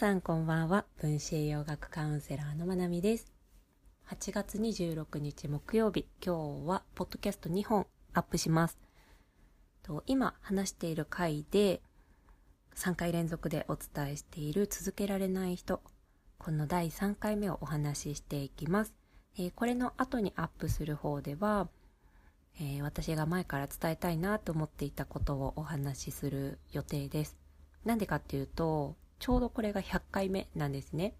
さんこんばんは。分子栄養学カウンセラーのまなみです。8月26日木曜日。今日はポッドキャスト2本アップします。と今話している回で3回連続でお伝えしている続けられない人。この第3回目をお話ししていきます、え、これの後にアップする方では、え、私が前から伝えたいなと思っていたことをお話しする予定です。なんでかっていうとちょうどこれが100回目なんですね。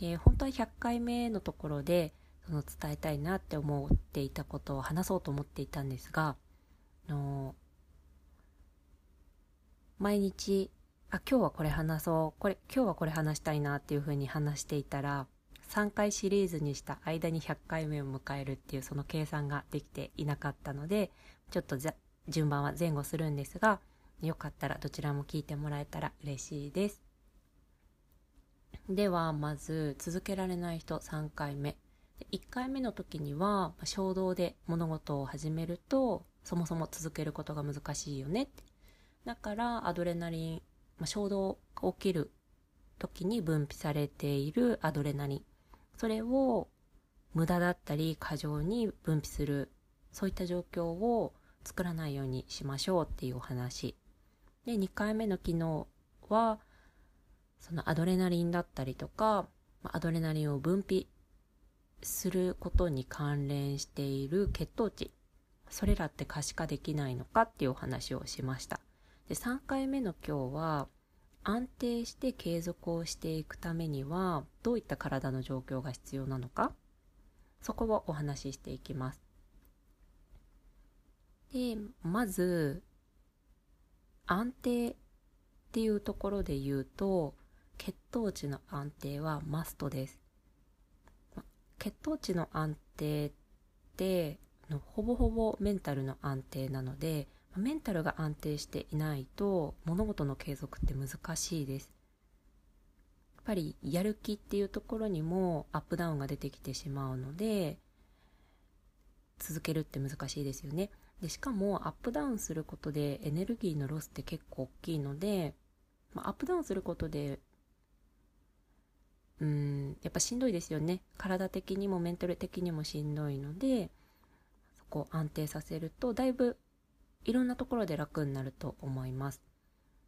で、本当は100回目のところで、その伝えたいなって思っていたことを話そうと思っていたんですが、あの毎日、あ、今日はこれ話そう、これ、今日はこれ話したいなっていうふうに話していたら、3回シリーズにした間に100回目を迎えるっていうその計算ができていなかったので、ちょっと順番は前後するんですが、よかったらどちらも聞いてもらえたら嬉しいです。ではまず続けられない人3回目。1回目の時には衝動で物事を始めるとそもそも続けることが難しいよね。だからアドレナリン、まあ、衝動が起きる時に分泌されているアドレナリン。それを無駄だったり過剰に分泌するそういった状況を作らないようにしましょうっていうお話。で2回目の機能はそのアドレナリンだったりとか、アドレナリンを分泌することに関連している血糖値、それらって可視化できないのかっていうお話をしました。で、3回目の今日は、安定して継続をしていくためには、どういった体の状況が必要なのか、そこをお話ししていきます。で、まず、安定っていうところで言うと、血糖値の安定はマストです。血糖値の安定ってほぼほぼメンタルの安定なのでメンタルが安定していないと物事の継続って難しいです。やっぱりやる気っていうところにもアップダウンが出てきてしまうので続けるって難しいですよね。でしかもアップダウンすることでエネルギーのロスって結構大きいので、まあ、アップダウンすることでうんやっぱしんどいですよね。体的にもメンタル的にもしんどいのでそこを安定させるとだいぶいろんなところで楽になると思います。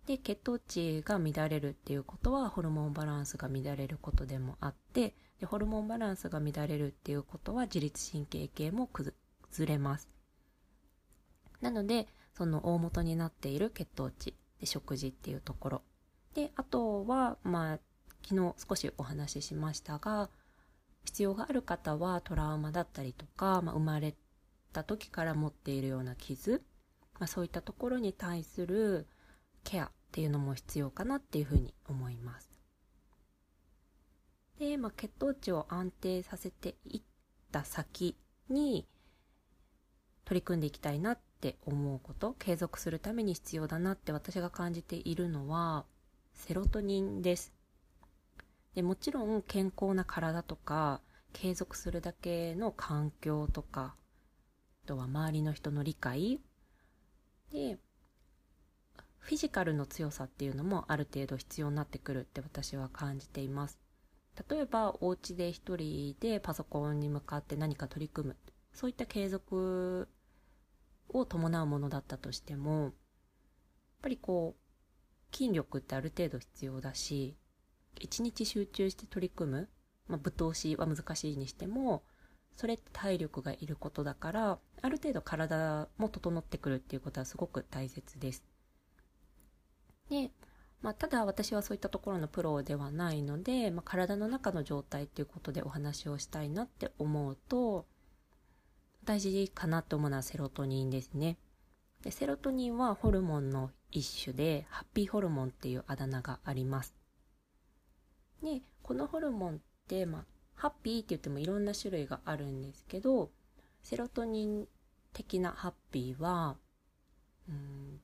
で血糖値が乱れるっていうことはホルモンバランスが乱れることでもあってでホルモンバランスが乱れるっていうことは自律神経系も崩れます。なのでその大元になっている血糖値で食事っていうところ。であとはまあ昨日少しお話ししましたが必要がある方はトラウマだったりとか、まあ、生まれた時から持っているような傷、まあ、そういったところに対するケアっていうのも必要かなっていうふうに思います。で、まあ、血糖値を安定させていった先に取り組んでいきたいなって思うこと継続するために必要だなって私が感じているのはセロトニンですでもちろん健康な体とか継続するだけの環境とかあとは周りの人の理解でフィジカルの強さっていうのもある程度必要になってくるって私は感じています。例えばお家で一人でパソコンに向かって何か取り組む。そういった継続を伴うものだったとしてもやっぱりこう筋力ってある程度必要だし一日集中して取り組む、まあ、ぶ通しは難しいにしてもそれって体力がいることだからある程度体も整ってくるっていうことはすごく大切です。で、まあ、ただ私はそういったところのプロではないので、まあ、体の中の状態っていうことでお話をしたいなって思うと大事かなと思うのはセロトニンですね。でセロトニンはホルモンの一種でハッピーホルモンっていうあだ名があります。でこのホルモンって、まあ、ハッピーって言ってもいろんな種類があるんですけどセロトニン的なハッピーはうん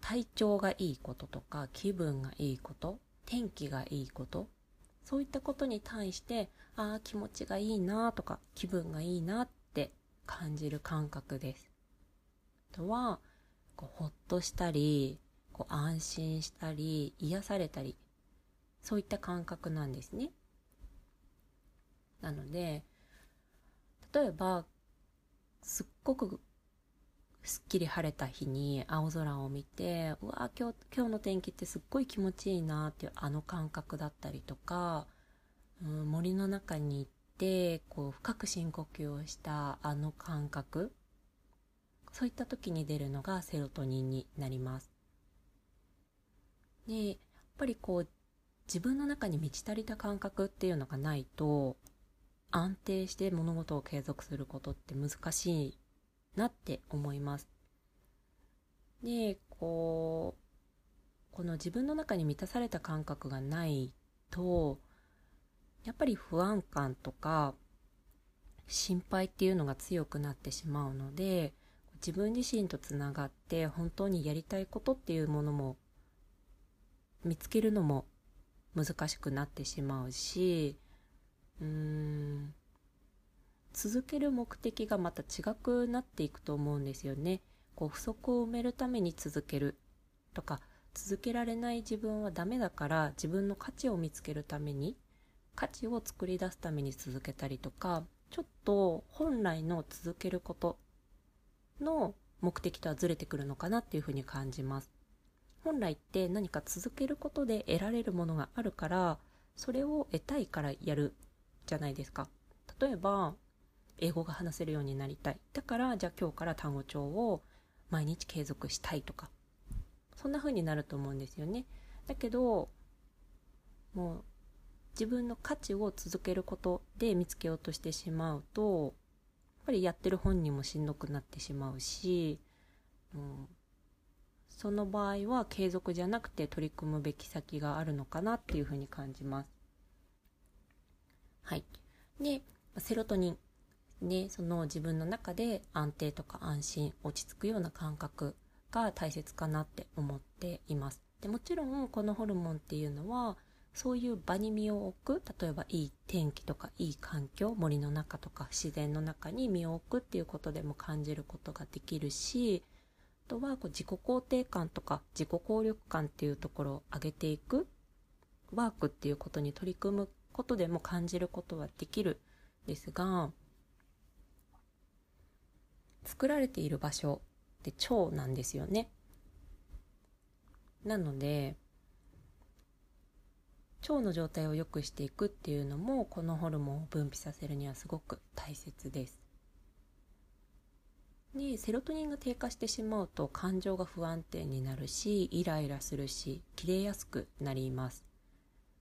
体調がいいこととか気分がいいこと天気がいいことそういったことに対してああ気持ちがいいなとか気分がいいなって感じる感覚です。あとはこうほっとしたりこう安心したり癒されたりそういった感覚なんですね。なので例えばすっごくすっきり晴れた日に青空を見てうわ今日今日の天気ってすっごい気持ちいいなっていうあの感覚だったりとか、うん、森の中に行ってこう深く深呼吸をしたあの感覚そういった時に出るのがセロトニンになります。でやっぱりこう自分の中に満ち足りた感覚っていうのがないと安定して物事を継続することって難しいなって思います。で、こう、この自分の中に満たされた感覚がないと、やっぱり不安感とか心配っていうのが強くなってしまうので、自分自身とつながって本当にやりたいことっていうものも見つけるのも難しくなってしまうし、うーん、続ける目的がまた違くなっていくと思うんですよね。こう不足を埋めるために続けるとか続けられない自分はダメだから自分の価値を見つけるために価値を作り出すために続けたりとかちょっと本来の続けることの目的とはずれてくるのかなっていうふうに感じます。本来って何か続けることで得られるものがあるからそれを得たいからやるじゃないですか。例えば英語が話せるようになりたい。だから、じゃあ今日から単語帳を毎日継続したいとか、そんな風になると思うんですよね。だけど、もう自分の価値を続けることで見つけようとしてしまうと、やっぱりやってる本人もしんどくなってしまうし、うん、その場合は継続じゃなくて取り組むべき先があるのかなっていうふうに感じます。はい。で、セロトニン。ね、その自分の中で安定とか安心、落ち着くような感覚が大切かなって思っています。でもちろんこのホルモンっていうのはそういう場に身を置く例えばいい天気とかいい環境森の中とか自然の中に身を置くっていうことでも感じることができるしとはこう自己肯定感とか自己効力感っていうところを上げていくワークっていうことに取り組むことでも感じることはできるんですが作られている場所って腸なんですよね。なので腸の状態を良くしていくっていうのもこのホルモンを分泌させるにはすごく大切です。でセロトニンが低下してしまうと感情が不安定になるしイライラするし切れやすくなります。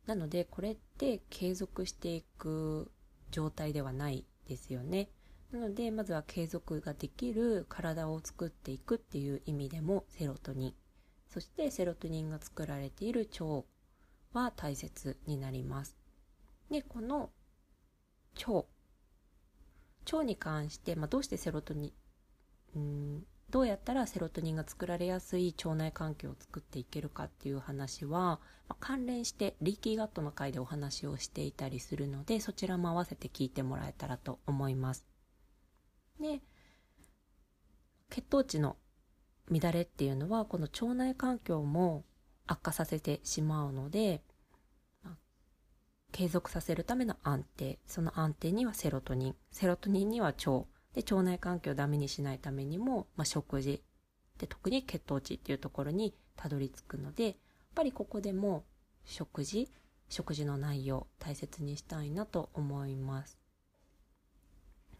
なのでこれって継続していく状態ではないですよね。なのでまずは継続ができる体を作っていくっていう意味でもセロトニン。そしてセロトニンが作られている腸は大切になります。でこの腸。腸に関して、まあ、どうしてセロトニンん。どうやったらセロトニンが作られやすい腸内環境を作っていけるかっていう話は、まあ、関連してリーキーガットの回でお話をしていたりするのでそちらも合わせて聞いてもらえたらと思います。で血糖値の乱れっていうのはこの腸内環境も悪化させてしまうので、まあ、継続させるための安定。その安定にはセロトニン。セロトニンには腸。で腸内環境をダメにしないためにも、まあ、食事。で特に血糖値っていうところにたどり着くのでやっぱりここでも食事。食事の内容大切にしたいなと思います。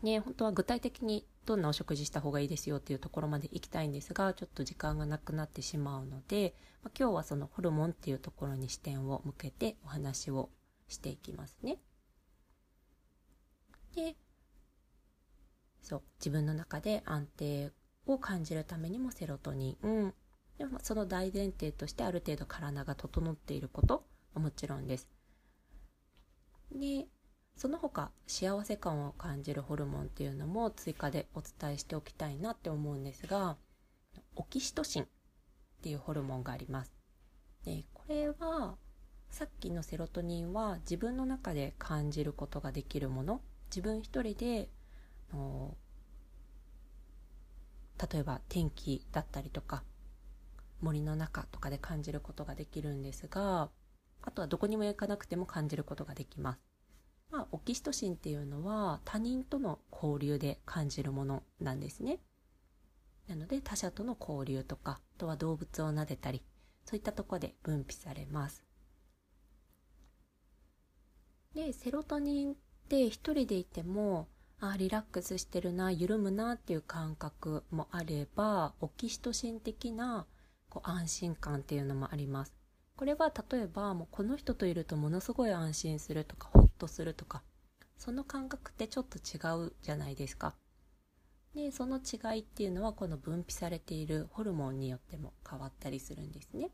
ね、本当は具体的にどんなお食事した方がいいですよっていうところまで行きたいんですが、ちょっと時間がなくなってしまうので、まあ、今日はそのホルモンっていうところに視点を向けてお話をしていきますね。で、そう、自分の中で安定を感じるためにもセロトニン、でもその大前提としてある程度体が整っていることはもちろんです。で、その他幸せ感を感じるホルモンっていうのも追加でお伝えしておきたいなって思うんですがオキシトシンっていうホルモンがあります。でこれはさっきのセロトニンは自分の中で感じることができるもの。自分一人での例えば天気だったりとか森の中とかで感じることができるんですがあとはどこにも行かなくても感じることができます。まあ、オキシトシンっていうのは他人との交流で感じるものなんですね。なので他者との交流とか、あとは動物を撫でたり、そういったとこで分泌されます。で、セロトニンって一人でいても、あリラックスしてるな、緩むなっていう感覚もあれば、オキシトシン的なこう安心感っていうのもあります。これは例えばもうこの人といるとものすごい安心するとかホッとするとかその感覚ってちょっと違うじゃないですか。でその違いっていうのはこの分泌されているホルモンによっても変わったりするんですね。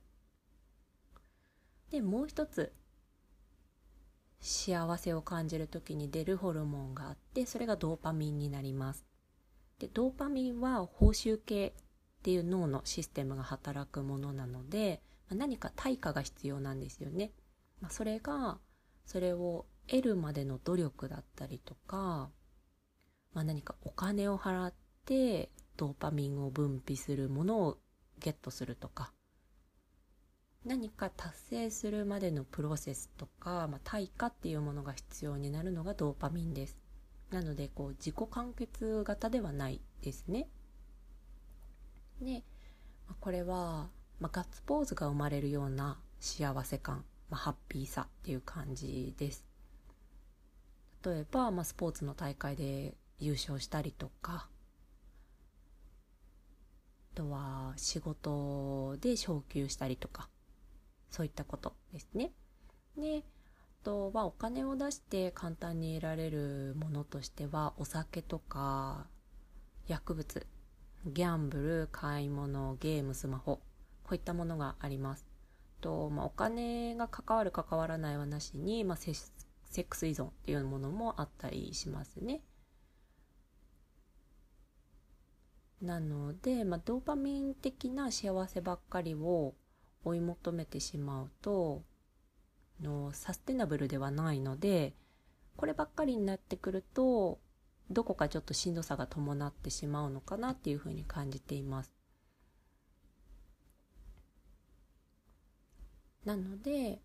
でもう一つ幸せを感じる時に出るホルモンがあってそれがドーパミンになります。でドーパミンは報酬系っていう脳のシステムが働くものなのでま何か対価が必要なんですよね。まあ、それがそれを得るまでの努力だったりとかまあ、何かお金を払ってドーパミンを分泌するものをゲットするとか何か達成するまでのプロセスとか、まあ、対価っていうものが必要になるのがドーパミンです。なのでこう自己完結型ではないですね。で、まあ、これは、まあ、ガッツポーズが生まれるような幸せ感、まあ、ハッピーさっていう感じです。例えば、まあ、スポーツの大会で優勝したりとかあとは仕事で昇給したりとかそういったことですね。であとはお金を出して簡単に得られるものとしてはお酒とか薬物ギャンブル買い物ゲームスマホこういったものがあります。とまあ、お金が関わる関わらないはなしに、まあ、セックス依存っていうものもあったりしますね。なので、まあ、ドーパミン的な幸せばっかりを追い求めてしまうとのサステナブルではないのでこればっかりになってくるとどこかちょっとしんどさが伴ってしまうのかなっていうふうに感じています。なので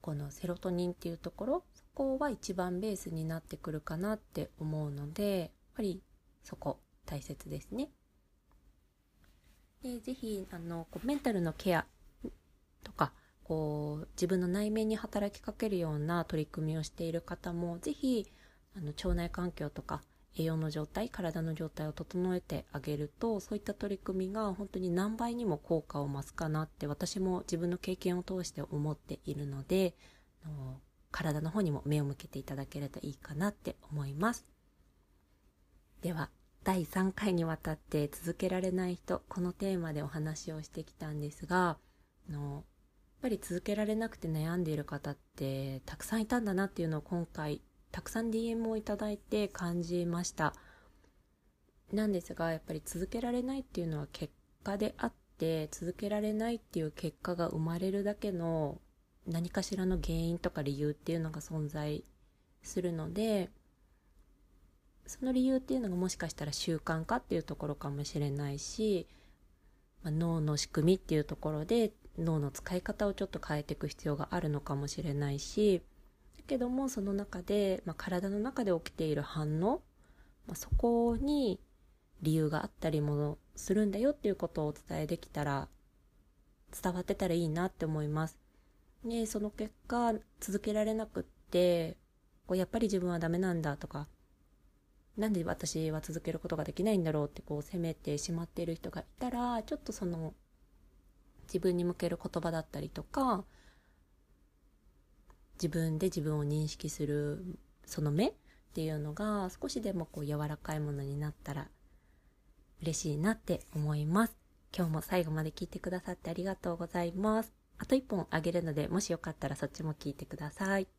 このセロトニンっていうところそこは一番ベースになってくるかなって思うのでやっぱりそこ大切ですね。でぜひあのメンタルのケアとかこう自分の内面に働きかけるような取り組みをしている方もぜひあの腸内環境とか栄養の状態体の状態を整えてあげるとそういった取り組みが本当に何倍にも効果を増すかなって私も自分の経験を通して思っているのでの体の方にも目を向けていただけるといいかなって思います。では第3回にわたって続けられない人このテーマでお話をしてきたんですがのぱり続けられなくて悩んでいる方ってたくさんいたんだなっていうのを今回たくさん DM をいただいて感じました。なんですがやっぱり続けられないっていうのは結果であって続けられないっていう結果が生まれるだけの何かしらの原因とか理由っていうのが存在するのでその理由っていうのがもしかしたら習慣化っていうところかもしれないし、まあ、脳の仕組みっていうところで脳の使い方をちょっと変えていく必要があるのかもしれないしだけどもその中で、まあ、体の中で起きている反応、まあ、そこに理由があったりもするんだよっていうことをお伝えできたら伝わってたらいいなって思います。でその結果続けられなくってこうやっぱり自分はダメなんだとかなんで私は続けることができないんだろうってこう責めてしまっている人がいたらちょっとその自分に向ける言葉だったりとか自分で自分を認識するその目っていうのが少しでもこう柔らかいものになったら嬉しいなって思います。今日も最後まで聞いてくださってありがとうございます。あと1本あげるのでもしよかったらそっちも聞いてください。